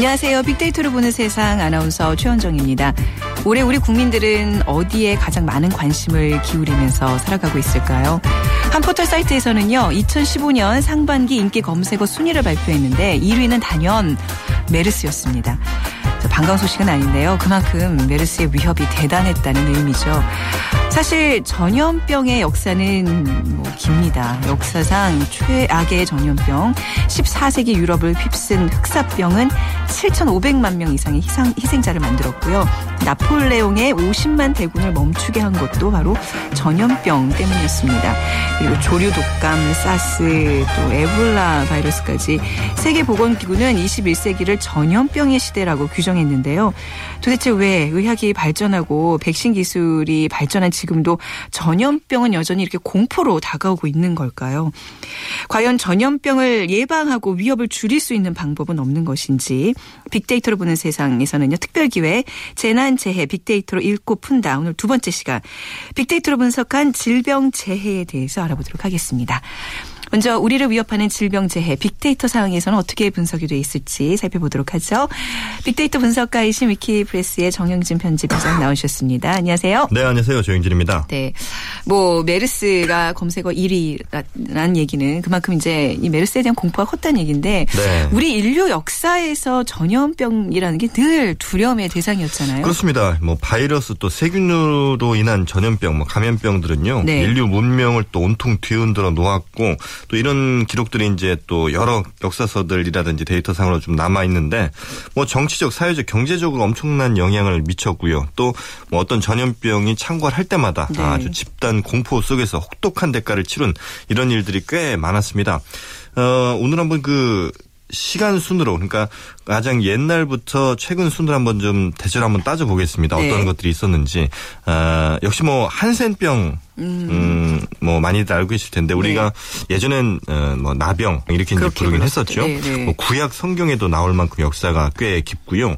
안녕하세요. 빅데이터를 보는 세상 아나운서 최원정입니다. 올해 우리 국민들은 어디에 가장 많은 관심을 기울이면서 살아가고 있을까요? 한 포털 사이트에서는요, 2015년 상반기 인기 검색어 순위를 발표했는데 1위는 단연 메르스였습니다. 반가운 소식은 아닌데요. 그만큼 메르스의 위협이 대단했다는 의미죠. 사실 전염병의 역사는 뭐 깁니다. 역사상 최악의 전염병 14세기 유럽을 휩쓴 흑사병은 7,500만 명 이상의 희생, 희생자를 만들었고요. 나폴레옹의 50만 대군을 멈추게 한 것도 바로 전염병 때문이었습니다. 그리고 조류 독감, 사스, 또 에볼라 바이러스까지 세계보건기구는 21세기를 전염병의 시대라고 규정 했는데요. 도대체 왜 의학이 발전하고 백신 기술이 발전한 지금도 전염병은 여전히 이렇게 공포로 다가오고 있는 걸까요? 과연 전염병을 예방하고 위협을 줄일 수 있는 방법은 없는 것인지 빅데이터로 보는 세상에서는요. 특별기회 재난재해 빅데이터로 읽고 푼다. 오늘 두 번째 시간 빅데이터로 분석한 질병재해에 대해서 알아보도록 하겠습니다. 먼저 우리를 위협하는 질병 재해 빅데이터 상황에서는 어떻게 분석이 돼 있을지 살펴보도록 하죠. 빅데이터 분석가이신 위키프레스의 정영진 편집장 나오셨습니다. 안녕하세요. 네, 안녕하세요. 정영진입니다. 네. 뭐 메르스가 검색어 1위라는 얘기는 그만큼 이제 이 메르스에 대한 공포가 컸다는 얘기인데 네. 우리 인류 역사에서 전염병이라는 게 늘 두려움의 대상이었잖아요. 그렇습니다. 뭐 바이러스 또 세균으로 인한 전염병, 뭐 감염병들은요. 네. 인류 문명을 또 온통 뒤흔들어 놓았고 또 이런 기록들이 이제 또 여러 역사서들이라든지 데이터상으로 좀 남아 있는데 뭐 정치적, 사회적, 경제적으로 엄청난 영향을 미쳤고요. 또 뭐 어떤 전염병이 창궐할 때마다 네. 아주 집단 공포 속에서 혹독한 대가를 치른 이런 일들이 꽤 많았습니다. 어, 오늘 한번 그 시간 순으로 그러니까 가장 옛날부터 최근 순으로 한번 좀 대체로 한번 따져 보겠습니다. 네. 어떤 것들이 있었는지. 아, 역시 뭐 한센병 음. 음, 뭐 많이들 알고 계실 텐데 우리가 네. 예전엔 어, 뭐 나병 이렇게 이제 부르긴 했었죠. 네, 네. 뭐 구약 성경에도 나올 만큼 역사가 꽤 깊고요.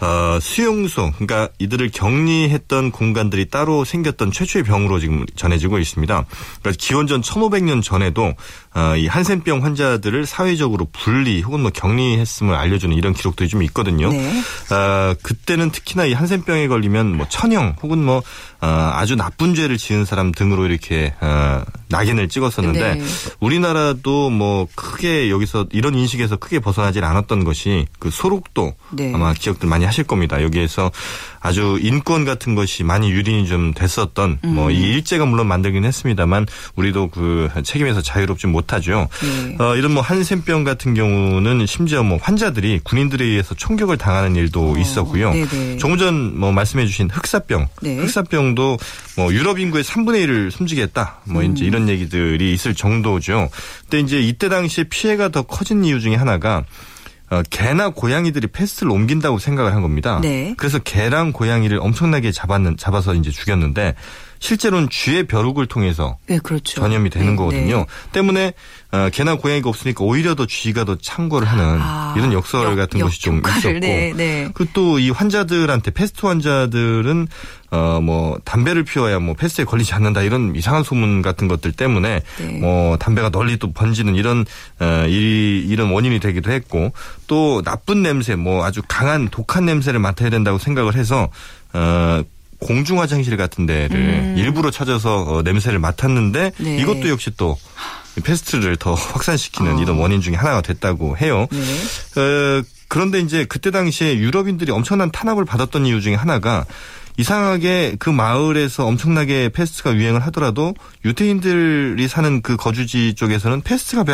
어, 수용소 그러니까 이들을 격리했던 공간들이 따로 생겼던 최초의 병으로 지금 전해지고 있습니다. 그러니까 기원전 1500년 전에도 어, 이 한센병 환자들을 사회적으로 분리 혹은 뭐 격리했음을 알려주는 이런 기록들이 좀 있거든요. 네. 어, 그때는 특히나 이 한센병에 걸리면 뭐 천형 혹은 뭐 어, 아주 나쁜 죄를 지은 사람 등으로 이렇게 어, 낙인을 찍었었는데 네. 우리나라도 뭐 크게 여기서 이런 인식에서 크게 벗어나질 않았던 것이 그 소록도 네. 아마 기억들 많이 하실 겁니다. 여기에서 아주 인권 같은 것이 많이 유린이 좀 됐었던 뭐 음. 뭐이 일제가 물론 만들긴 했습니다만 우리도 그 책임에서 자유롭지 못하죠. 네. 어, 이런 뭐 한센병 같은 경우는 심지어 뭐 환자들이 군인들에 의해서 총격을 당하는 일도 어. 있었고요. 네네. 조금 전 뭐 말씀해 주신 흑사병. 네. 흑사병도 뭐 유럽 인구의 3분의 1을 숨지게 했다. 뭐 음. 이제 이런 얘기들이 있을 정도죠. 근데 이제 이때 당시에 피해가 더 커진 이유 중에 하나가 어, 개나 고양이들이 페스트를 옮긴다고 생각을 한 겁니다. 네. 그래서 개랑 고양이를 엄청나게 잡았는 잡아서 이제 죽였는데 실제로는 쥐의 벼룩을 통해서 네, 그렇죠. 전염이 되는 네, 거거든요. 네. 때문에 어, 개나 고양이가 없으니까 오히려 더 쥐가 더 창궐을 하는 아, 이런 역설 역, 같은 역, 것이 좀 역할을, 있었고 네, 네. 그또 이 환자들한테 페스트 환자들은 어 뭐 담배를 피워야 뭐 페스트에 걸리지 않는다 이런 이상한 소문 같은 것들 때문에 네. 뭐 담배가 널리 또 번지는 이런 어 이, 이런 원인이 되기도 했고 또 나쁜 냄새 뭐 아주 강한 독한 냄새를 맡아야 된다고 생각을 해서 어 공중 화장실 같은 데를 음. 일부러 찾아서 어, 냄새를 맡았는데 네. 이것도 역시 또 페스트를 더 확산시키는 어. 이런 원인 중에 하나가 됐다고 해요. 네. 어, 그런데 이제 그때 당시에 유대인들이 엄청난 탄압을 받았던 이유 중에 하나가 이상하게 그 마을에서 엄청나게 페스트가 유행을 하더라도 유태인들이 사는 그 거주지 쪽에서는 패스트가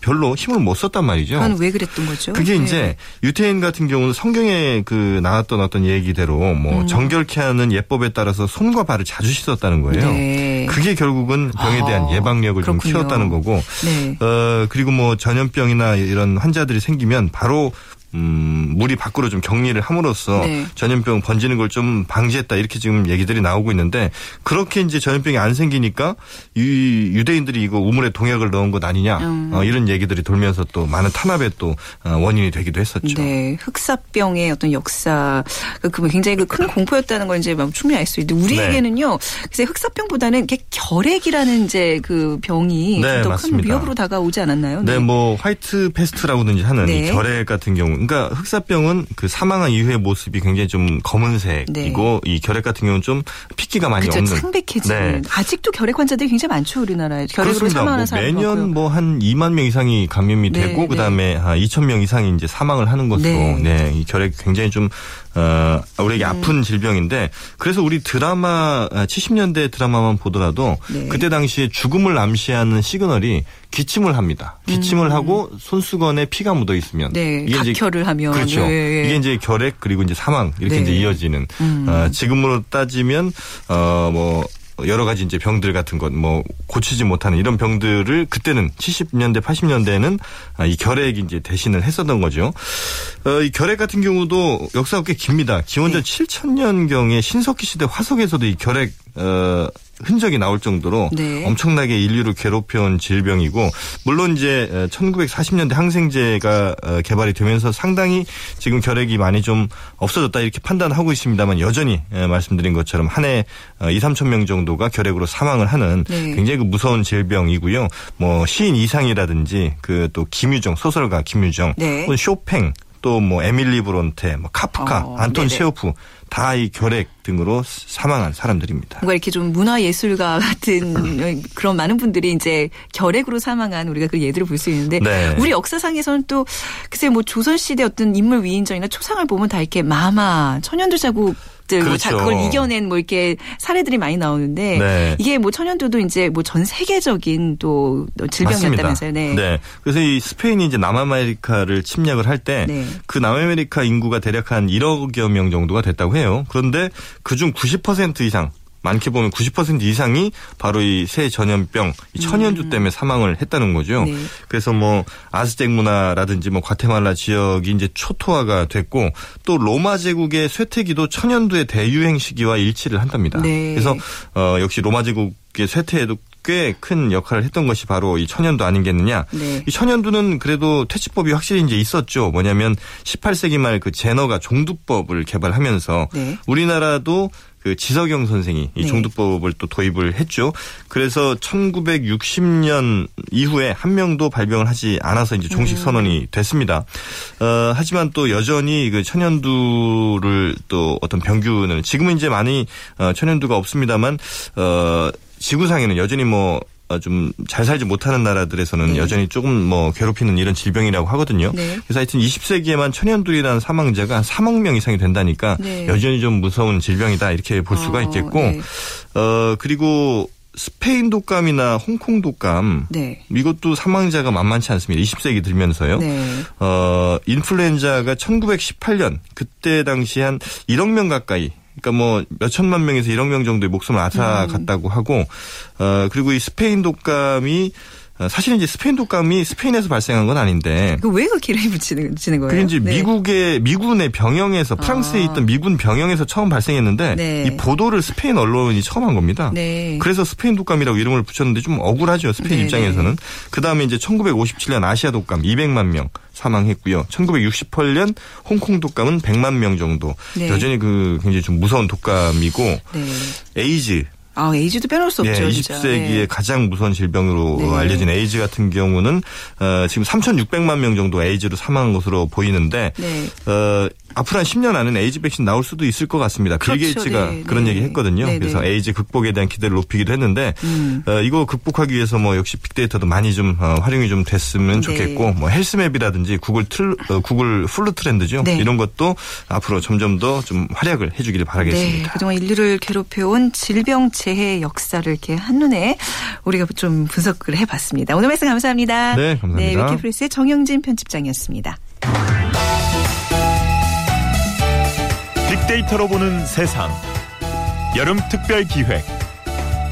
별로 힘을 못 썼단 말이죠. 그건 왜 그랬던 거죠? 그게 네. 이제 유태인 같은 경우는 성경에 그 나왔던 어떤 얘기대로 뭐 음. 정결케 하는 예법에 따라서 손과 발을 자주 씻었다는 거예요. 네. 그게 결국은 병에 대한 아, 예방력을 그렇군요. 좀 키웠다는 거고. 네. 어 그리고 뭐 전염병이나 이런 환자들이 생기면 바로 음, 물이 밖으로 좀 격리를 함으로써 네. 전염병 번지는 걸 좀 방지했다 이렇게 지금 얘기들이 나오고 있는데 그렇게 이제 전염병이 안 생기니까 유, 유대인들이 이거 우물에 동약을 넣은 것 아니냐 음. 어, 이런 얘기들이 돌면서 또 많은 탄압의 또 어, 원인이 되기도 했었죠. 네, 흑사병의 어떤 역사 그 굉장히 그 큰 공포였다는 걸 이제 충분히 알 수 있는데 우리에게는요, 글쎄 흑사병보다는 결핵이라는 이제 그 병이 네, 더큰 위협으로 다가오지 않았나요? 네. 네, 뭐 화이트 패스트라고든지 하는 네. 결핵 같은 경우. 그러니까 흑사병은 그 사망한 이후의 모습이 굉장히 좀 검은색이고 네. 이 결핵 같은 경우는 좀 핏기가 많이 그쵸, 없는. 창백해지는. 네. 아직도 결핵 환자들이 굉장히 많죠 우리나라에. 결핵으로 사망하는 뭐 사람 매년 뭐 한 2만 명 이상이 감염이 네, 되고 네. 그다음에 한 2천 명 이상이 이제 사망을 하는 것으로 네. 네, 이 결핵 굉장히 좀 어, 우리에게 음. 아픈 질병인데 그래서 우리 드라마 70년대 아, 드라마만 보더라도 네. 그때 당시에 죽음을 암시하는 시그널이 기침을 합니다. 기침을 음. 하고 손수건에 피가 묻어 있으면 네, 이게 각혈을 하면 그렇죠. 네. 이게 이제 결핵 그리고 이제 사망 이렇게 네. 이제 이어지는 음. 어, 지금으로 따지면 어뭐 여러 가지 이제 병들 같은 것, 뭐 고치지 못하는 이런 병들을 그때는 70년대, 80년대에는 아, 이 결핵이 이제 대신을 했었던 거죠. 어, 이 결핵 같은 경우도 역사가 꽤 깁니다. 기원전 네. 7000년경에 신석기 시대 화석에서도 이 결핵 어, 흔적이 나올 정도로 네. 엄청나게 인류를 괴롭혀온 질병이고 물론 이제 1940년대 항생제가 어, 개발이 되면서 상당히 지금 결핵이 많이 좀 없어졌다 이렇게 판단하고 있습니다만 여전히 말씀드린 것처럼 한 해 2, 어, 3천 명 정도가 결핵으로 사망을 하는 네. 굉장히 그 무서운 질병이고요. 뭐 시인 이상이라든지 그 또 김유정 소설가 김유정, 네. 쇼팽 또 뭐 에밀리 브론테, 뭐 카프카, 어, 안톤 네네. 체오프 다 이 결핵 등으로 사망한 사람들입니다. 뭔가 이렇게 좀 문화 예술가 같은 그런 많은 분들이 이제 결핵으로 사망한 우리가 그 예들을 볼 수 있는데 네. 우리 역사상에서는 또 글쎄 뭐 조선 시대 어떤 인물 위인전이나 초상을 보면 다 이렇게 마마 천연두 자국 것들 그렇죠. 뭐 그걸 이겨낸 뭐 이렇게 사례들이 많이 나오는데 네. 이게 뭐 천연두도 이제 뭐 전 세계적인 또 질병이었다면서요. 네. 네. 그래서 이 스페인이 이제 남아메리카를 침략을 할 때그 네. 그 남아메리카 인구가 대략 한 1억여 명 정도가 됐다고 해요. 그런데 그중 90% 이상 많게 보면 90% 이상이 바로 이 새 전염병, 이 천연두 음. 때문에 사망을 했다는 거죠. 네. 그래서 뭐 아스텍 문화라든지 뭐 과테말라 지역이 이제 초토화가 됐고 또 로마 제국의 쇠퇴기도 천연두의 대유행 시기와 일치를 한답니다. 네. 그래서 어 역시 로마 제국의 쇠퇴에도 꽤 큰 역할을 했던 것이 바로 이 천연두 아니겠느냐. 네. 이 천연두는 그래도 퇴치법이 확실히 이제 있었죠. 뭐냐면 18세기 말 그 제너가 종두법을 개발하면서 네. 우리나라도 그 지석영 선생이 이 네. 종두법을 또 도입을 했죠. 그래서 1960년 이후에 한 명도 발병을 하지 않아서 이제 종식 음. 선언이 됐습니다. 어, 하지만 또 여전히 그 천연두를 또 어떤 병균을 지금은 이제 많이 어, 천연두가 없습니다만 어, 지구상에는 여전히 뭐 어, 좀잘 살지 못하는 나라들에서는 네. 여전히 조금 뭐 괴롭히는 이런 질병이라고 하거든요. 네. 그래서 하여튼 20세기에만 천연두리라는 사망자가 한 3억 명 이상이 된다니까 네. 여전히 좀 무서운 질병이다 이렇게 볼 수가 어, 있겠고 네. 어 그리고 스페인 독감이나 홍콩 독감 네. 이것도 사망자가 만만치 않습니다. 20세기 들면서요. 네. 어 인플루엔자가 1918년 그때 당시 한 1억 명 가까이 그러니까 뭐 몇천만 명에서 1억 명 정도의 목숨을 앗아갔다고 음. 하고 어 그리고 이 스페인 독감이 어, 사실은 이제 스페인 독감이 스페인에서 발생한 건 아닌데. 왜 그렇게 이름이 붙이는, 붙이는 거예요? 그게 이제 네. 미국의, 미군의 병영에서, 프랑스에 아. 있던 미군 병영에서 처음 발생했는데, 네. 이 보도를 스페인 언론이 처음 한 겁니다. 네. 그래서 스페인 독감이라고 이름을 붙였는데 좀 억울하죠, 스페인 네, 입장에서는. 네. 그 다음에 이제 1957년 아시아 독감 200만 명 사망했고요. 1968년 홍콩 독감은 100만 명 정도. 네. 여전히 그 굉장히 좀 무서운 독감이고, 에이즈, 아, 에이즈도 빼놓을 수 없죠. 네, 20세기의 네. 가장 무서운 질병으로 네. 알려진 에이즈 같은 경우는 어, 지금 3,600만 명 정도 에이즈로 사망한 것으로 보이는데 네. 어, 앞으로 한 10년 안에는 에이즈 백신 나올 수도 있을 것 같습니다. 그렇죠. 빌 게이츠가 네. 그런 네. 얘기 했거든요. 네. 그래서 네. 에이즈 극복에 대한 기대를 높이기도 했는데 음. 어, 이거 극복하기 위해서 뭐 역시 빅데이터도 많이 좀 어, 활용이 좀 됐으면 네. 좋겠고 뭐 HealthMap이라든지 구글 틀 어, 구글 Flu Trend죠. 네. 이런 것도 앞으로 점점 더 좀 활약을 해주기를 바라겠습니다. 그동안 인류를 괴롭혀온 질병 재해 역사를 이렇게 한눈에 우리가 좀 분석을 해봤습니다. 오늘 말씀 감사합니다. 네, 감사합니다. 네, 위키프레스의 정영진 편집장이었습니다. 빅데이터로 보는 세상. 여름 특별 기획.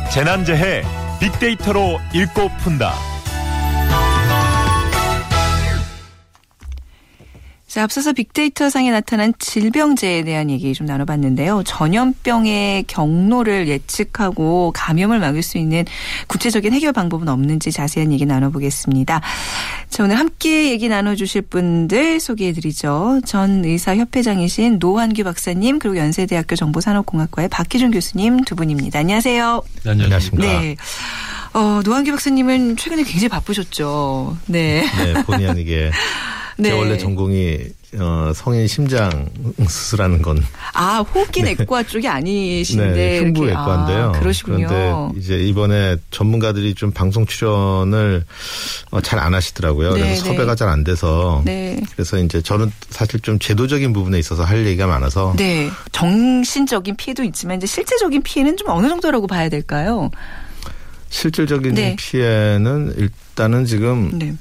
재난재해 빅데이터로 읽고 푼다. 자, 앞서서 빅데이터 상에 나타난 질병에 대한 얘기 좀 나눠봤는데요. 전염병의 경로를 예측하고 감염을 막을 수 있는 구체적인 해결 방법은 없는지 자세한 얘기 나눠보겠습니다. 자, 오늘 함께 얘기 나눠주실 분들 소개해드리죠. 전 의사협회장이신 노환규 박사님 그리고 연세대학교 정보산업공학과의 박희준 교수님 두 분입니다. 안녕하세요. 네, 안녕하십니까. 네. 어, 노환규 박사님은 최근에 굉장히 바쁘셨죠. 네. 네, 본의 아니게 네. 제 원래 전공이 어, 성인 심장 수술하는 건. 아, 호흡기 내과 쪽이 아니신데. 네, 흉부 내과인데요. 아, 그러시군요. 그런데 이제 이번에 전문가들이 좀 방송 출연을 어, 잘 안 하시더라고요. 네, 그래서 네. 섭외가 잘 안 돼서. 네. 그래서 이제 저는 사실 좀 제도적인 부분에 있어서 할 얘기가 많아서. 네. 정신적인 피해도 있지만 이제 실제적인 피해는 좀 어느 정도라고 봐야 될까요? 실질적인 네. 피해는 일단은 지금 네.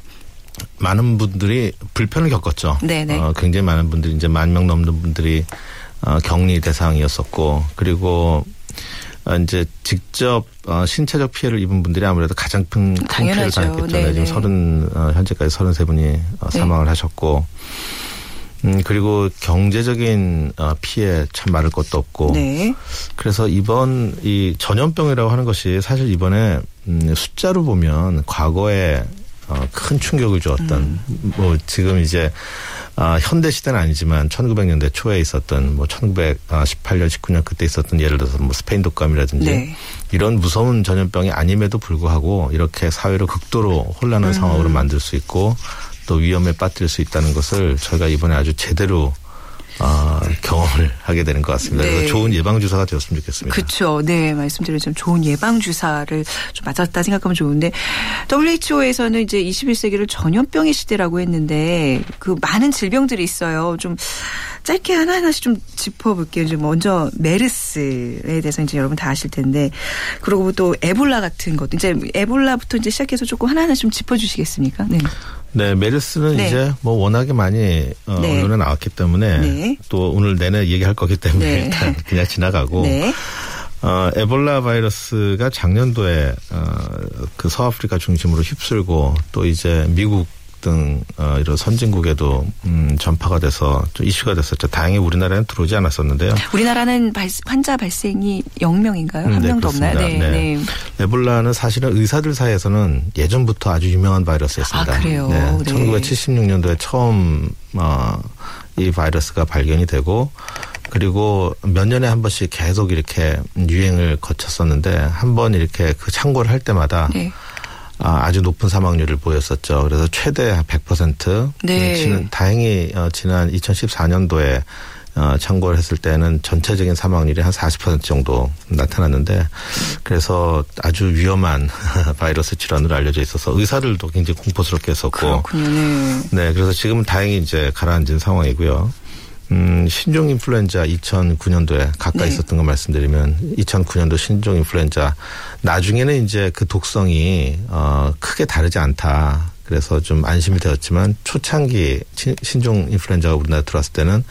많은 분들이 불편을 겪었죠. 네네. 어, 굉장히 많은 분들이 이제 만 명 넘는 분들이 어, 격리 대상이었었고 그리고 어, 이제 직접 어, 신체적 피해를 입은 분들이 아무래도 가장 큰, 큰 피해를 당했겠죠. 네네. 지금 서른 어, 현재까지 서른 세 분이 어, 네. 사망을 네. 하셨고 음, 그리고 경제적인 어, 피해 참 말할 것도 없고. 네. 그래서 이번 이 전염병이라고 하는 것이 사실 이번에 음, 숫자로 보면 과거에 어, 큰 충격을 주었던 음. 뭐 지금 이제 아, 현대 시대는 아니지만 1900년대 초에 있었던 뭐 1918년 19년 그때 있었던 예를 들어서 뭐 스페인 독감이라든지 네. 이런 무서운 전염병이 아님에도 불구하고 이렇게 사회를 극도로 혼란한 음. 상황으로 만들 수 있고 또 위험에 빠뜨릴 수 있다는 것을 저희가 이번에 아주 제대로 아, 경험을 하게 되는 것 같습니다. 네. 그래서 좋은 예방 주사가 되었으면 좋겠습니다. 그렇죠. 네, 말씀드린 좀 좋은 예방 주사를 좀 맞았다 생각하면 좋은데 WHO에서는 이제 21세기를 전염병의 시대라고 했는데 그 많은 질병들이 있어요. 좀 짧게 하나 하나씩 좀 짚어볼게요. 이제 먼저 메르스에 대해서 이제 여러분 다 아실 텐데 그리고 또 에볼라 같은 것도 이제 에볼라부터 이제 시작해서 조금 하나 하나 좀 짚어주시겠습니까? 네. 네, 메르스는 네. 이제 뭐 워낙에 많이 어, 네. 언론에 나왔기 때문에 네. 또 오늘 내내 얘기할 거기 때문에 네. 일단 그냥 지나가고 네. 어, 에볼라 바이러스가 작년도에 어, 그 서아프리카 중심으로 휩쓸고 또 이제 미국 등 어, 이런 선진국에도 음, 전파가 돼서 좀 이슈가 됐었죠. 다행히 우리나라는 들어오지 않았었는데요. 우리나라는 발, 환자 발생이 0명인가요? 한 음, 네, 명도 없나요? 네, 네. 네. 에볼라는 사실은 의사들 사이에서는 예전부터 아주 유명한 바이러스였습니다. 아, 그래요? 네, 1976년도에 처음 어, 이 바이러스가 발견이 되고 그리고 몇 년에 한 번씩 계속 이렇게 유행을 거쳤었는데 한 번 이렇게 그 창고를 할 때마다 네. 아, 아주 높은 사망률을 보였었죠. 그래서 최대 100%. 네. 지난, 다행히 어, 지난 2014년도에 어, 참고를 했을 때는 전체적인 사망률이 한 40% 정도 나타났는데 그래서 아주 위험한 바이러스 질환으로 알려져 있어서 의사들도 굉장히 공포스럽게 했었고 그렇군요. 네. 네, 그래서 지금은 다행히 이제 가라앉은 상황이고요. 음, 신종 인플루엔자 2009년도에 가까이 네. 있었던 거 말씀드리면 2009년도 신종 인플루엔자 나중에는 이제 그 독성이 어 크게 다르지 않다. 그래서 좀 안심이 되었지만 초창기 신종 인플루엔자가 우리나라 들어왔을 때는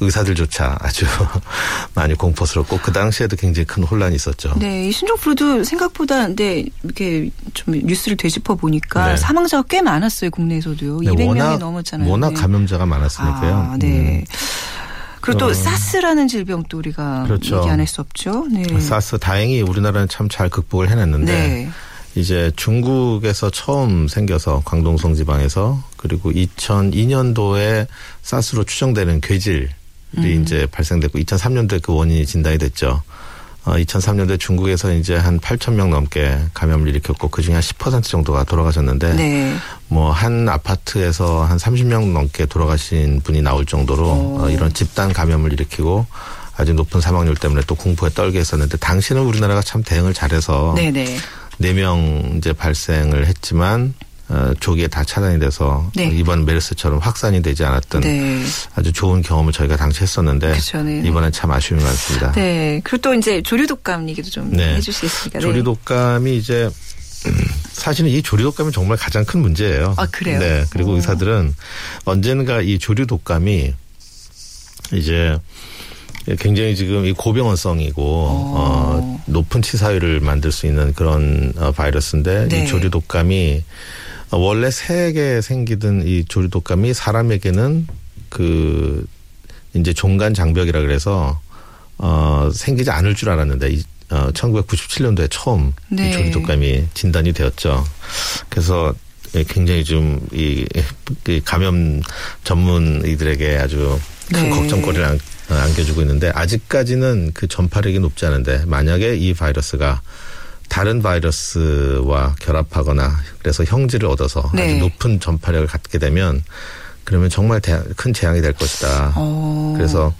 의사들조차 아주 많이 공포스럽고 그 당시에도 굉장히 큰 혼란이 있었죠. 네, 이 신종 플루도 생각보다 네, 이렇게 좀 뉴스를 되짚어 보니까 네. 사망자가 꽤 많았어요 국내에서도요. 네, 200명이 워낙, 넘었잖아요. 워낙 네. 감염자가 많았으니까요. 아, 네. 음. 그리고 또 어. 사스라는 질병도 우리가 그렇죠. 얘기 안 할 수 없죠. 네. 사스 다행히 우리나라는 참 잘 극복을 해냈는데 네. 이제 중국에서 처음 생겨서 광동성 지방에서 그리고 2002년도에 사스로 추정되는 괴질이 음. 이제 발생됐고 2003년도에 그 원인이 진단이 됐죠. 어, 2003년도에 중국에서 이제 한 8천 명 넘게 감염을 일으켰고 그 중에 한 10% 정도가 돌아가셨는데 네. 뭐한 아파트에서 한 30명 넘게 돌아가신 분이 나올 정도로 어, 이런 집단 감염을 일으키고 아주 높은 사망률 때문에 또 공포에 떨게 했었는데 당시는 우리나라가 참 대응을 잘해서 네네. 4명 이제 발생을 했지만 어, 조기에 다 차단이 돼서 네. 이번 메르스처럼 확산이 되지 않았던 네. 아주 좋은 경험을 저희가 당시 했었는데 그쵸, 네. 이번엔 참 아쉬움이 많습니다. 네. 그리고 또 이제 조류독감 얘기도 좀 네. 해주시겠습니까? 네. 조류독감이 이제 사실은 이 조류독감이 정말 가장 큰 문제예요. 아 그래요? 네. 그리고 오. 의사들은 언젠가 이 조류독감이 이제 굉장히 지금 이 고병원성이고 어, 높은 치사율을 만들 수 있는 그런 어, 바이러스인데 네. 이 조류 독감이 원래 새에게 생기던 이 조류 독감이 사람에게는 그 이제 종간 장벽이라 그래서 어 생기지 않을 줄 알았는데 이 어, 1997년도에 처음 네. 이 조류 독감이 진단이 되었죠. 그래서 굉장히 좀이 감염 전문의들에게 아주 큰 네. 걱정거리를 안, 안겨주고 있는데 아직까지는 그 전파력이 높지 않은데 만약에 이 바이러스가 다른 바이러스와 결합하거나 그래서 형질을 얻어서 네. 아주 높은 전파력을 갖게 되면 그러면 정말 큰 재앙이 될 것이다. 어. 그래서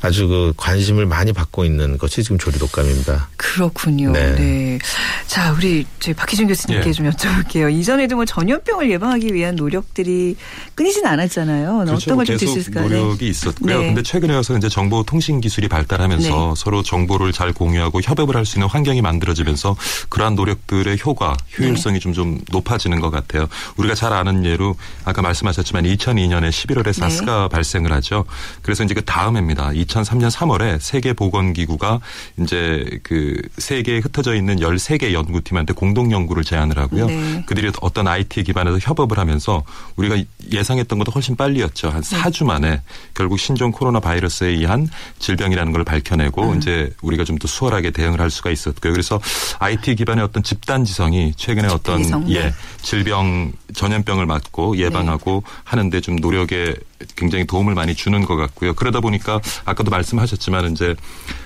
아주 그 관심을 많이 받고 있는 것이 지금 조류 독감입니다. 그렇군요. 네. 네. 자, 우리 저희 박희준 교수님께 네. 좀 여쭤볼게요. 이전에도 뭐 전염병을 예방하기 위한 노력들이 끊이진 않았잖아요. 그렇죠. 어떤 걸좀 드실 수 있을까요? 노력이 있었고요. 네. 근데 최근에 와서 이제 정보 통신 기술이 발달하면서 네. 서로 정보를 잘 공유하고 협업을 할 수 있는 환경이 만들어지면서 그러한 노력들의 효과, 효율성이 좀, 좀 높아지는 것 같아요. 우리가 잘 아는 예로 아까 말씀하셨지만 2002 년에 11월에 사스가 발생을 하죠. 그래서 이제 그 다음 해입니다. 2003년 3월에 세계 보건기구가 이제 그 세계에 흩어져 있는 13개 연구팀한테 공동 연구를 제안을 하고요. 네. 그들이 어떤 IT 기반에서 협업을 하면서 우리가 예상했던 것도 훨씬 빨리였죠. 한 네. 4주 만에 결국 신종 코로나 바이러스에 의한 질병이라는 걸 밝혀내고 음. 이제 우리가 좀 더 수월하게 대응을 할 수가 있었고요. 그래서 IT 기반의 어떤 집단 지성이 최근에 어떤 지성, 예 네. 질병 전염병을 막고 예방하고 네. 하는데 좀 노력에 굉장히 도움을 많이 주는 것 같고요. 그러다 보니까 아까도 말씀하셨지만 이제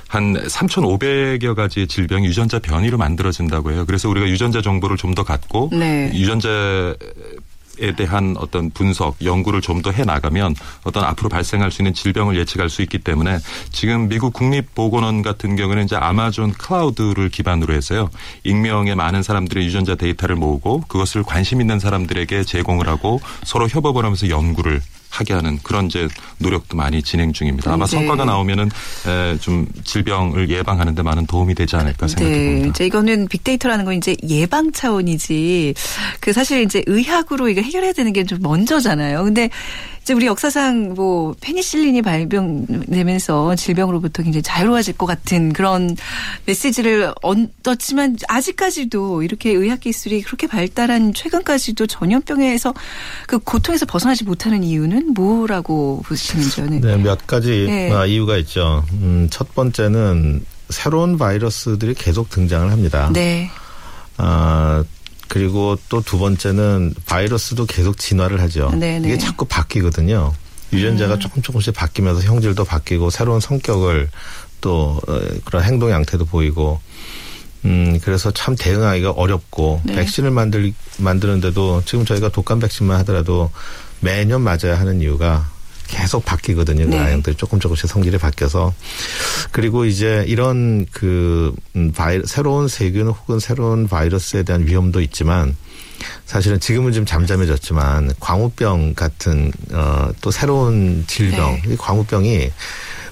한 3,500여 가지 질병 유전자 변이로 만들어진다고 해요. 그래서 우리가 유전자 정보를 좀 더 갖고 네. 유전자 에 대한 어떤 분석, 연구를 좀 더 해 나가면 어떤 앞으로 발생할 수 있는 질병을 예측할 수 있기 때문에 지금 미국 국립보건원 같은 경우는 이제 아마존 클라우드를 기반으로 해서요. 익명의 많은 사람들의 유전자 데이터를 모으고 그것을 관심 있는 사람들에게 제공을 하고 서로 협업을 하면서 연구를 하게 하는 그런 이제 노력도 많이 진행 중입니다. 아마 네. 성과가 나오면은 좀 질병을 예방하는 데 많은 도움이 되지 않을까 생각해 네. 봅니다. 이제 이거는 빅데이터라는 건 이제 예방 차원이지 그 사실 이제 의학으로 이거 해결해야 되는 게 좀 먼저잖아요. 근데 이제 우리 역사상 뭐 페니실린이 발병되면서 질병으로부터 굉장히 자유로워질 것 같은 그런 메시지를 얻었지만 아직까지도 이렇게 의학 기술이 그렇게 발달한 최근까지도 전염병에서 그 고통에서 벗어나지 못하는 이유는 뭐라고 보시는지요? 네, 네 몇 가지 네. 아, 이유가 있죠. 음, 첫 번째는 새로운 바이러스들이 계속 등장을 합니다. 네. 아, 그리고 또 두 번째는 바이러스도 계속 진화를 하죠. 네네. 이게 자꾸 바뀌거든요. 유전자가 음. 조금 조금씩 바뀌면서 형질도 바뀌고 새로운 성격을 또 어, 그런 행동 양태도 보이고 음 그래서 참 대응하기가 어렵고 네. 백신을 만들 만드는데도 지금 저희가 독감 백신만 하더라도 매년 맞아야 하는 이유가 계속 바뀌거든요. 그 네. 아형들이 조금 조금씩 성질이 바뀌어서 그리고 이제 이런 그 음, 바이, 새로운 세균 혹은 새로운 바이러스에 대한 위험도 있지만 사실은 지금은 좀 잠잠해졌지만 광우병 같은 어또 새로운 질병, 네. 이 광우병이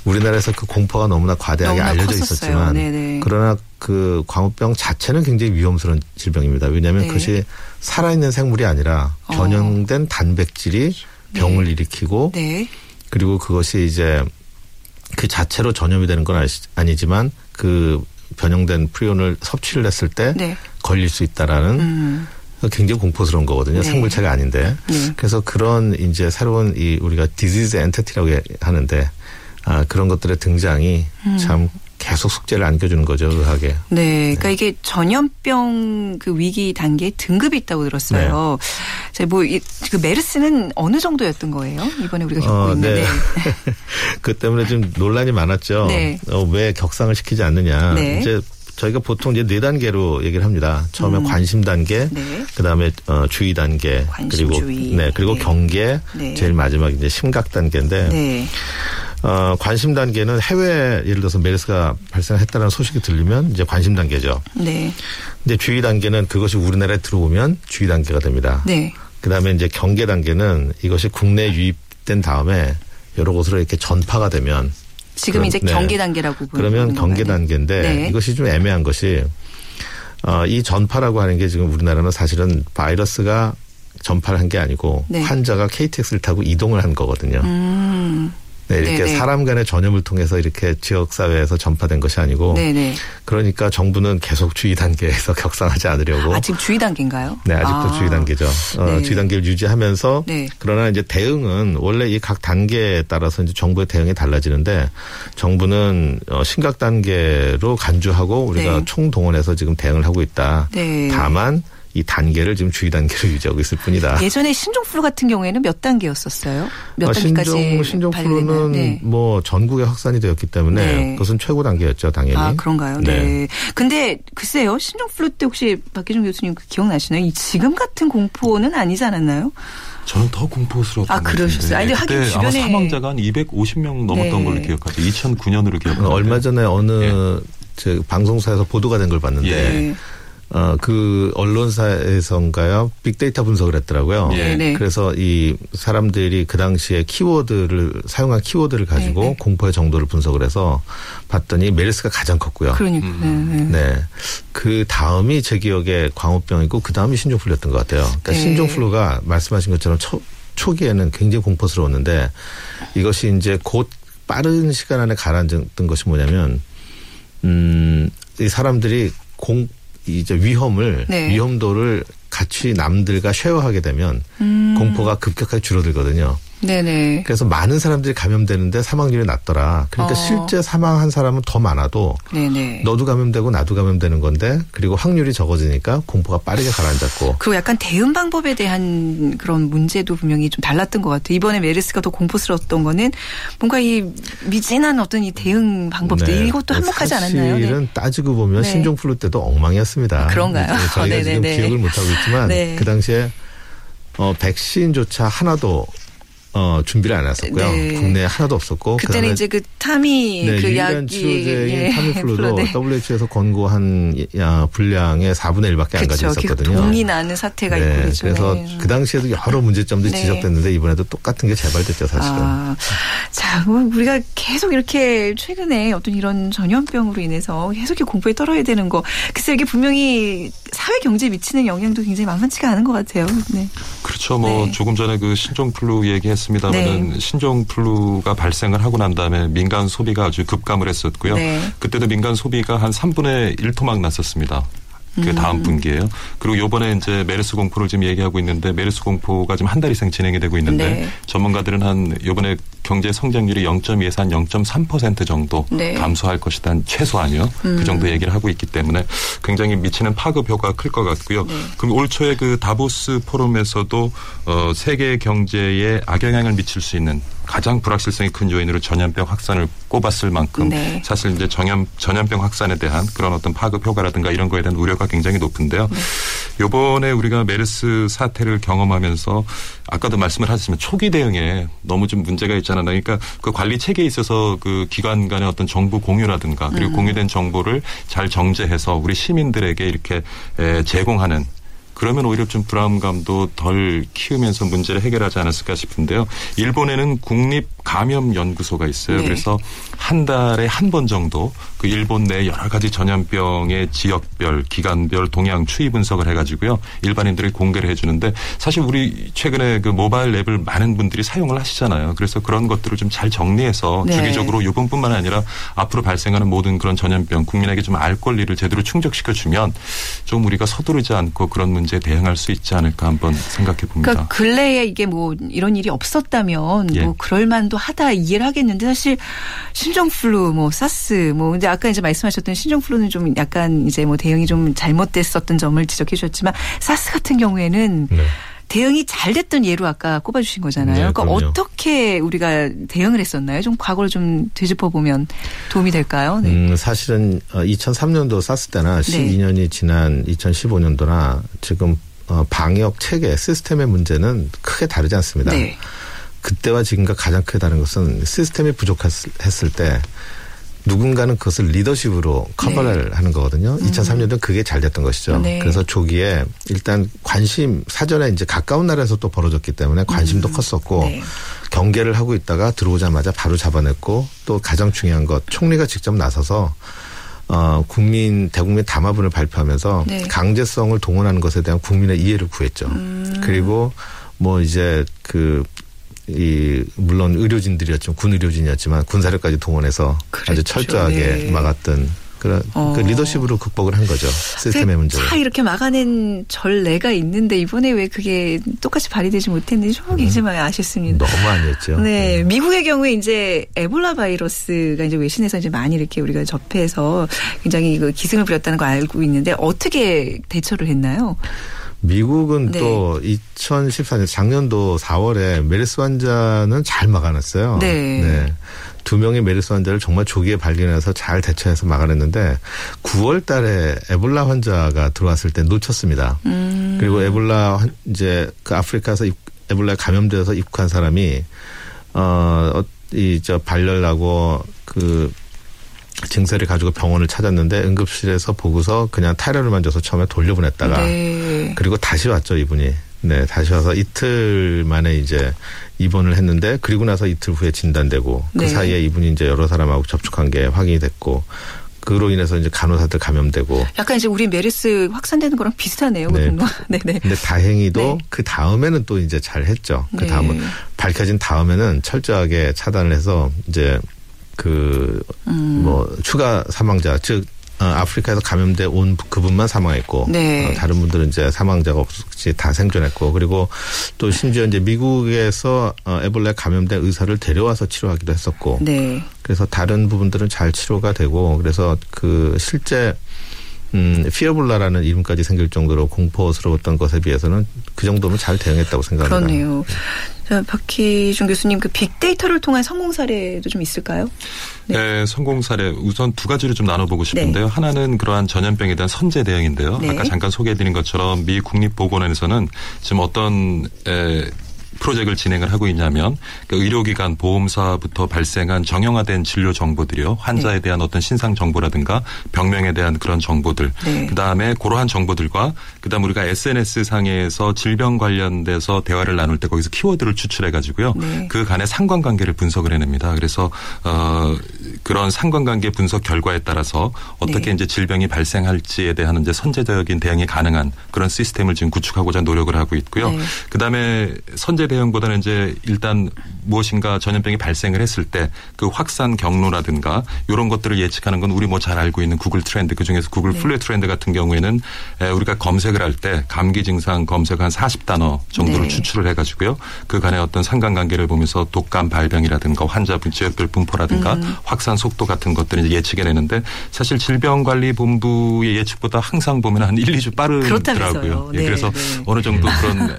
우리나라에서 그 공포가 너무나 과대하게 너무나 알려져 컸었어요. 있었지만 네네. 그러나 그 광우병 자체는 굉장히 위험스러운 질병입니다. 왜냐하면 네. 그것이 살아있는 생물이 아니라 어. 변형된 어. 단백질이 병을 네. 일으키고 네. 그리고 그것이 이제 그 자체로 전염이 되는 건 아니지만 그 변형된 프리온을 섭취를 했을 때 네. 걸릴 수 있다라는 음. 굉장히 공포스러운 거거든요. 네. 생물체가 아닌데. 네. 그래서 그런 이제 새로운 이 우리가 disease entity라고 하는데 아 그런 것들의 등장이 음. 참 계속 숙제를 안겨주는 거죠, 의학에. 네. 그러니까 네. 이게 전염병 그 위기 단계 등급이 있다고 들었어요. 네. 뭐, 그 메르스는 어느 정도였던 거예요? 이번에 우리가 겪고 어, 있는. 네. 그 때문에 좀 논란이 많았죠. 네. 어, 왜 격상을 시키지 않느냐. 네. 이제 저희가 보통 이제 네 단계로 얘기를 합니다. 처음에 음. 관심 단계, 네. 그다음에 어, 주의 단계, 관심, 그리고 주의. 네 그리고 네. 경계, 네. 제일 마지막 이제 심각 단계인데 네. 어, 관심 단계는 해외 예를 들어서 메르스가 발생했다는 소식이 들리면 이제 관심 단계죠. 네. 근데 주의 단계는 그것이 우리나라에 들어오면 주의 단계가 됩니다. 네. 그다음에 이제 경계 단계는 이것이 국내에 유입된 다음에 여러 곳으로 이렇게 전파가 되면 지금 그럼, 이제 네. 경계 단계라고 그러면 경계 단계인데 네. 이것이 좀 애매한 것이 어, 이 전파라고 하는 게 지금 우리나라는 사실은 바이러스가 전파를 한 게 아니고 네. 환자가 KTX를 타고 이동을 한 거거든요. 음. 네, 이렇게 네네. 사람 간의 전염을 통해서 이렇게 지역 사회에서 전파된 것이 아니고 네네. 그러니까 정부는 계속 주의 단계에서 격상하지 않으려고 아 지금 주의 단계인가요? 네, 아직도 아. 주의 단계죠. 어, 네. 주의 단계를 유지하면서 네. 그러나 이제 대응은 원래 이 각 단계에 따라서 이제 정부의 대응이 달라지는데 정부는 어, 심각 단계로 간주하고 우리가 네. 총동원해서 지금 대응을 하고 있다. 네. 다만 이 단계를 지금 주의 단계로 유지하고 있을 뿐이다. 예전에 신종플루 같은 경우에는 몇 단계였었어요? 몇 아, 단계까지? 신종, 신종플루는 네. 뭐 전국에 확산이 되었기 때문에 네. 그것은 최고 단계였죠, 당연히. 아, 그런가요? 네. 네. 근데 글쎄요, 신종플루 때 혹시 박기준 교수님 기억나시나요? 지금 같은 공포는 아니지 않았나요? 저는 더 공포스러웠던 아, 그러셨어요? 아니, 하긴 주변에. 아마 사망자가 한 250명 넘었던 네. 걸로 기억하죠. 2009년으로 기억하죠. 얼마 전에 어느 예. 저 방송사에서 보도가 된 걸 봤는데 예. 어, 그 언론사에서인가요? 빅데이터 분석을 했더라고요. 네. 네. 그래서 이 사람들이 그 당시에 키워드를 사용한 키워드를 가지고 네. 네. 공포의 정도를 분석을 해서 봤더니 메르스가 가장 컸고요. 그러니까. 음. 네. 그 다음이 제 기억에 광우병이고 그 다음이 신종플루였던 것 같아요. 그러니까 네. 신종플루가 말씀하신 것처럼 초, 초기에는 굉장히 공포스러웠는데 이것이 이제 곧 빠른 시간 안에 가라앉은 것이 뭐냐면 음, 이 사람들이 공 이제 위험을 네. 위험도를 같이 남들과 쉐어하게 되면 음. 공포가 급격하게 줄어들거든요. 네네. 그래서 많은 사람들이 감염되는데 사망률이 낮더라. 그러니까 어. 실제 사망한 사람은 더 많아도 네네. 너도 감염되고 나도 감염되는 건데 그리고 확률이 적어지니까 공포가 빠르게 가라앉았고. 그리고 약간 대응 방법에 대한 그런 문제도 분명히 좀 달랐던 것 같아요. 이번에 메르스가 더 공포스러웠던 거는 뭔가 이 미진한 어떤 이 대응 방법들 네. 이것도 한몫하지 않았나요? 사실은 네. 따지고 보면 네. 신종플루 때도 엉망이었습니다. 아, 그런가요? 네, 저희가 지금 기억을 못하고 있지만 네. 그 당시에 어, 백신조차 하나도 어, 준비를 안 했었고요. 네. 국내에 하나도 없었고. 그때는 이제 그 타미 네, 그 약이 치료제인 예. 타미플루도 네. WHO에서 권고한 야, 분량의 4분의 1밖에 안 가지고 있었거든요. 동이 나는 사태가 네. 있고 그래서 네. 그 당시에도 여러 문제점들이 네. 지적됐는데 이번에도 똑같은 게 재발됐죠, 사실은. 아, 자, 우리가 계속 이렇게 최근에 어떤 이런 전염병으로 인해서 계속 이렇게 공포에 떨어야 되는 거. 글쎄 이게 분명히 사회 경제에 미치는 영향도 굉장히 만만치가 않은 것 같아요. 네. 그렇죠. 뭐 조금 전에 그 신종플루 얘기했 했습니다만은 네. 신종 플루가 발생을 하고 난 다음에 민간 소비가 아주 급감을 했었고요. 네. 그때도 민간 소비가 한 3분의 1 토막 났었습니다. 그 다음 음. 분기예요. 그리고 요번에 이제 메르스 공포를 지금 얘기하고 있는데 메르스 공포가 지금 한 달 이상 진행이 되고 있는데 네. 전문가들은 한 요번에 경제 성장률이 0.2에서 한 0.3% 정도 네. 감소할 것이다. 최소한이요. 그 음. 그 정도 얘기를 하고 있기 때문에 굉장히 미치는 파급 효과가 클 것 같고요. 네. 그럼 올 초에 그 다보스 포럼에서도 어 세계 경제에 악영향을 미칠 수 있는 가장 불확실성이 큰 요인으로 전염병 확산을 꼽았을 만큼 네. 사실 이제 전염 전염병 확산에 대한 그런 어떤 파급 효과라든가 이런 거에 대한 우려가 굉장히 높은데요. 네. 요번에 우리가 메르스 사태를 경험하면서 아까도 말씀을 하셨지만 초기 대응에 너무 좀 문제가 있잖아요. 그러니까 그 관리 체계에 있어서 그 기관 간의 어떤 정보 공유라든가 그리고 음. 공유된 정보를 잘 정제해서 우리 시민들에게 이렇게 제공하는 그러면 오히려 좀 불안감도 덜 키우면서 문제를 해결하지 않았을까 싶은데요. 일본에는 국립 감염 연구소가 있어요. 네. 그래서 한 달에 한 번 정도 그 일본 내 여러 가지 전염병의 지역별, 기간별 동향 추이 분석을 해가지고요. 일반인들이 공개를 해주는데 사실 우리 최근에 그 모바일 앱을 많은 분들이 사용을 하시잖아요. 그래서 그런 것들을 좀 잘 정리해서 네. 주기적으로 이번뿐만 아니라 앞으로 발생하는 모든 그런 전염병 국민에게 좀 알 권리를 제대로 충족시켜 주면 좀 우리가 서두르지 않고 그런 문제 에 대응할 수 있지 않을까 한번 생각해 봅니다. 그러니까 근래에 이게 뭐 이런 일이 없었다면 예. 뭐 그럴 만도 하다 이해를 하겠는데 사실 신종플루 뭐 사스 뭐 이제 아까 이제 말씀하셨던 신종플루는 좀 약간 이제 뭐 대응이 좀 잘못됐었던 점을 지적해 주셨지만 사스 같은 경우에는 네. 대응이 잘 됐던 예로 아까 꼽아주신 거잖아요. 네, 그러니까 그럼요. 어떻게 우리가 대응을 했었나요? 좀 과거를 좀 되짚어 보면 도움이 될까요? 네. 음, 사실은 2003년도 어, 사스 때나 12년이 지난 2015년도나 지금 어, 방역 체계 시스템의 문제는 크게 다르지 않습니다. 네. 그때와 지금과 가장 크게 다른 것은 시스템이 부족했을 때 누군가는 그것을 리더십으로 커버를 네. 하는 거거든요. 음. 2003년도 그게 잘 됐던 것이죠. 네. 그래서 조기에 일단 관심 사전에 이제 가까운 나라에서 또 벌어졌기 때문에 관심도 음. 컸었고 네. 경계를 하고 있다가 들어오자마자 바로 잡아냈고 또 가장 중요한 것 총리가 직접 나서서 어, 국민 대국민 담화문을 발표하면서 네. 강제성을 동원하는 것에 대한 국민의 이해를 구했죠. 음. 그리고 뭐 이제 그 이 물론 의료진들이었지만 군 의료진이었지만 군사력까지 동원해서 그렇죠. 아주 철저하게 네. 막았던 그런 어. 그 리더십으로 극복을 한 거죠 시스템의 문제를. 다 이렇게 막아낸 전례가 있는데 이번에 왜 그게 똑같이 발휘되지 못했는지 좀 굉장히 음. 아쉽습니다. 너무 아니었죠. 네. 네, 미국의 경우에 이제 에볼라 바이러스가 이제 외신에서 이제 많이 이렇게 우리가 접해서 굉장히 그 기승을 부렸다는 거 알고 있는데 어떻게 대처를 했나요? 미국은 네. 또 2014년 작년도 4월에 메르스 환자는 잘 막아냈어요. 네. 네. 두 명의 메르스 환자를 정말 조기에 발견해서 잘 대처해서 막아냈는데 9월 달에 에볼라 환자가 들어왔을 때 놓쳤습니다. 음. 그리고 에볼라 이제 그 아프리카에서 에볼라에 감염돼서 입국한 사람이 어이저 발열나고 그 증세를 가지고 병원을 찾았는데 응급실에서 보고서 그냥 타이레를 만져서 처음에 돌려보냈다가 네. 그리고 다시 왔죠 이분이 네 다시 와서 이틀 만에 이제 입원을 했는데 그리고 나서 이틀 후에 진단되고 그 네. 사이에 이분이 이제 여러 사람하고 접촉한 게 확인이 됐고 그로 인해서 이제 간호사들 감염되고 약간 이제 우리 메르스 확산되는 거랑 비슷하네요. 네. 네, 네. 근데 다행히도 네. 그 다음에는 또 이제 잘 했죠. 그 네. 다음은 밝혀진 다음에는 철저하게 차단을 해서 이제 그뭐 음. 추가 사망자 즉 어, 아프리카에서 감염돼 온 그분만 사망했고 네. 어, 다른 분들은 이제 사망자가 없이 다 생존했고 그리고 또 심지어 이제 미국에서 어, 에볼라에 감염된 의사를 데려와서 치료하기도 했었고 네. 그래서 다른 부분들은 잘 치료가 되고 그래서 그 실제 음, 피어블라라는 이름까지 생길 정도로 공포스러웠던 것에 비해서는 그 정도면 잘 대응했다고 생각합니다. 그렇네요. 자, 박희준 교수님 그 빅데이터를 통한 성공 사례도 좀 있을까요? 네. 네 성공 사례 우선 두 가지를 좀 나눠보고 싶은데요. 네. 하나는 그러한 전염병에 대한 선제 대응인데요. 네. 아까 잠깐 소개해드린 것처럼 미 국립보건원에서는 지금 어떤 에, 프로젝트를 진행을 하고 있냐면 그 의료기관 보험사부터 발생한 정형화된 진료 정보들이요. 환자에 네. 대한 어떤 신상 정보라든가 병명에 대한 그런 정보들. 네. 그다음에 그러한 정보들과 그다음 우리가 SNS 상에서 질병 관련돼서 대화를 나눌 때 거기서 키워드를 추출해 가지고요. 네. 그 간의 상관관계를 분석을 해냅니다. 그래서 어 그런 상관관계 분석 결과에 따라서 어떻게 네. 이제 질병이 발생할지에 대한 이제 선제적인 대응이 가능한 그런 시스템을 지금 구축하고자 노력을 하고 있고요. 네. 그다음에 선제 대응보다는 이제 일단 무엇인가 전염병이 발생을 했을 때 그 확산 경로라든가 이런 것들을 예측하는 건 우리 뭐 잘 알고 있는 구글 트렌드 그 중에서 구글 네. 플레 트렌드 같은 경우에는 우리가 검색 을 할 때 감기 증상 검색 한 40단어 정도를 네. 추출을 해가지고요. 그 간의 어떤 상관관계를 보면서 독감 발병이라든가 환자분 지역별 분포라든가 음. 확산 속도 같은 것들을 예측해내는데 사실 질병관리본부의 예측보다 항상 보면 한 1, 2주 빠르더라고요. 예, 네. 그래서 네. 어느 정도 그런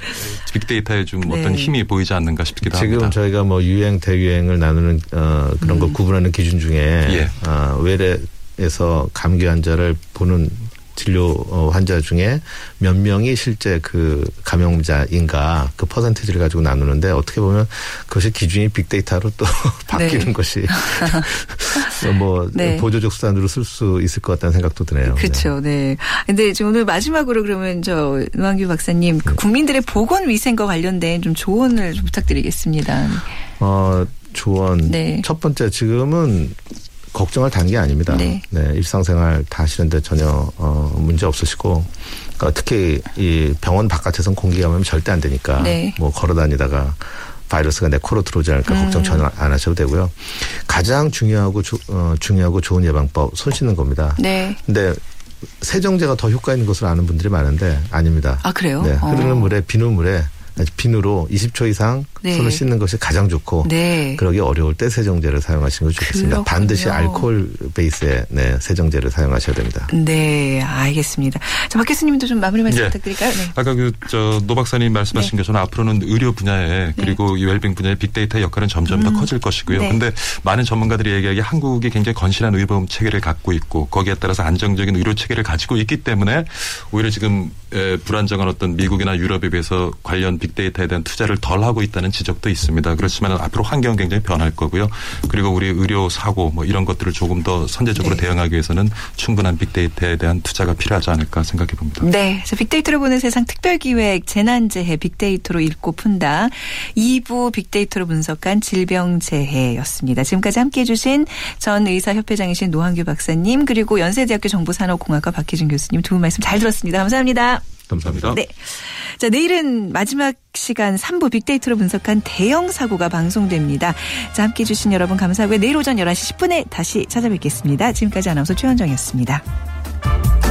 빅데이터에 좀 네. 어떤 힘이 보이지 않는가 싶기도 지금 합니다. 지금 저희가 뭐 유행 대유행을 나누는 어, 그런 음. 걸 구분하는 기준 중에 예. 어, 외래 에서 감기 환자를 보는 진료 어, 환자 중에 몇 명이 실제 그 감염자인가 그 퍼센티지를 가지고 나누는데 어떻게 보면 그것이 기준이 빅데이터로 또 바뀌는 네. 것이 뭐 네. 보조적 수단으로 쓸 수 있을 것 같다는 생각도 드네요. 그렇죠. 네. 근데 네. 오늘 마지막으로 그러면 저 노한규 박사님 그 네. 국민들의 보건 위생과 관련된 좀 조언을 좀 부탁드리겠습니다. 어 조언. 네. 첫 번째 지금은 걱정할 단계 아닙니다. 네. 네 일상생활 다 하시는데 전혀 어, 문제 없으시고 그러니까 특히 이 병원 바깥에선 공기 감염이 절대 안 되니까 네. 뭐 걸어다니다가 바이러스가 내 코로 들어오지 않을까 음. 걱정 전혀 안 하셔도 되고요. 가장 중요하고 주, 어, 중요하고 좋은 예방법 손 씻는 겁니다. 네. 근데 세정제가 더 효과 있는 것을 아는 분들이 많은데 아닙니다. 아 그래요? 네. 흐르는 어. 물에 비눗물에 비누로 20초 이상 네. 손을 씻는 것이 가장 좋고 네. 그러기 어려울 때 세정제를 사용하시는 것이 좋겠습니다. 그렇군요. 반드시 알코올 베이스의 네, 세정제를 사용하셔야 됩니다. 네, 알겠습니다. 자, 박 교수님도 좀 마무리 말씀 네. 부탁드릴까요? 네. 아까 그저노 박사님 말씀하신 네. 것처럼 앞으로는 의료 분야에 네. 그리고 이 웰빙 분야의 빅데이터 역할은 점점 음. 더 커질 것이고요. 그런데 네. 많은 전문가들이 얘기하기에 한국이 굉장히 건실한 의료보험 체계를 갖고 있고 거기에 따라서 안정적인 의료 체계를 가지고 있기 때문에 오히려 지금 불안정한 어떤 미국이나 유럽에 비해서 관련 빅데이터에 대한 투자를 덜 하고 있다는 지적도 있습니다. 그렇지만 앞으로 환경은 굉장히 변할 거고요. 그리고 우리 의료 사고 뭐 이런 것들을 조금 더 선제적으로 네. 대응하기 위해서는 충분한 빅데이터에 대한 투자가 필요하지 않을까 생각해 봅니다. 네. 그래서 빅데이터로 보는 세상 특별기획 재난재해 빅데이터로 읽고 푼다. 2부 빅데이터로 분석한 질병재해였습니다. 지금까지 함께해 주신 전 의사협회장이신 노한규 박사님 그리고 연세대학교 정보산업공학과 박희준 교수님 두 분 말씀 잘 들었습니다. 감사합니다. 감사합니다. 네. 자, 내일은 마지막 시간 3부 빅데이터로 분석한 대형 사고가 방송됩니다. 자, 함께 해주신 여러분 감사하고요. 내일 오전 11시 10분에 다시 찾아뵙겠습니다. 지금까지 아나운서 최현정이었습니다.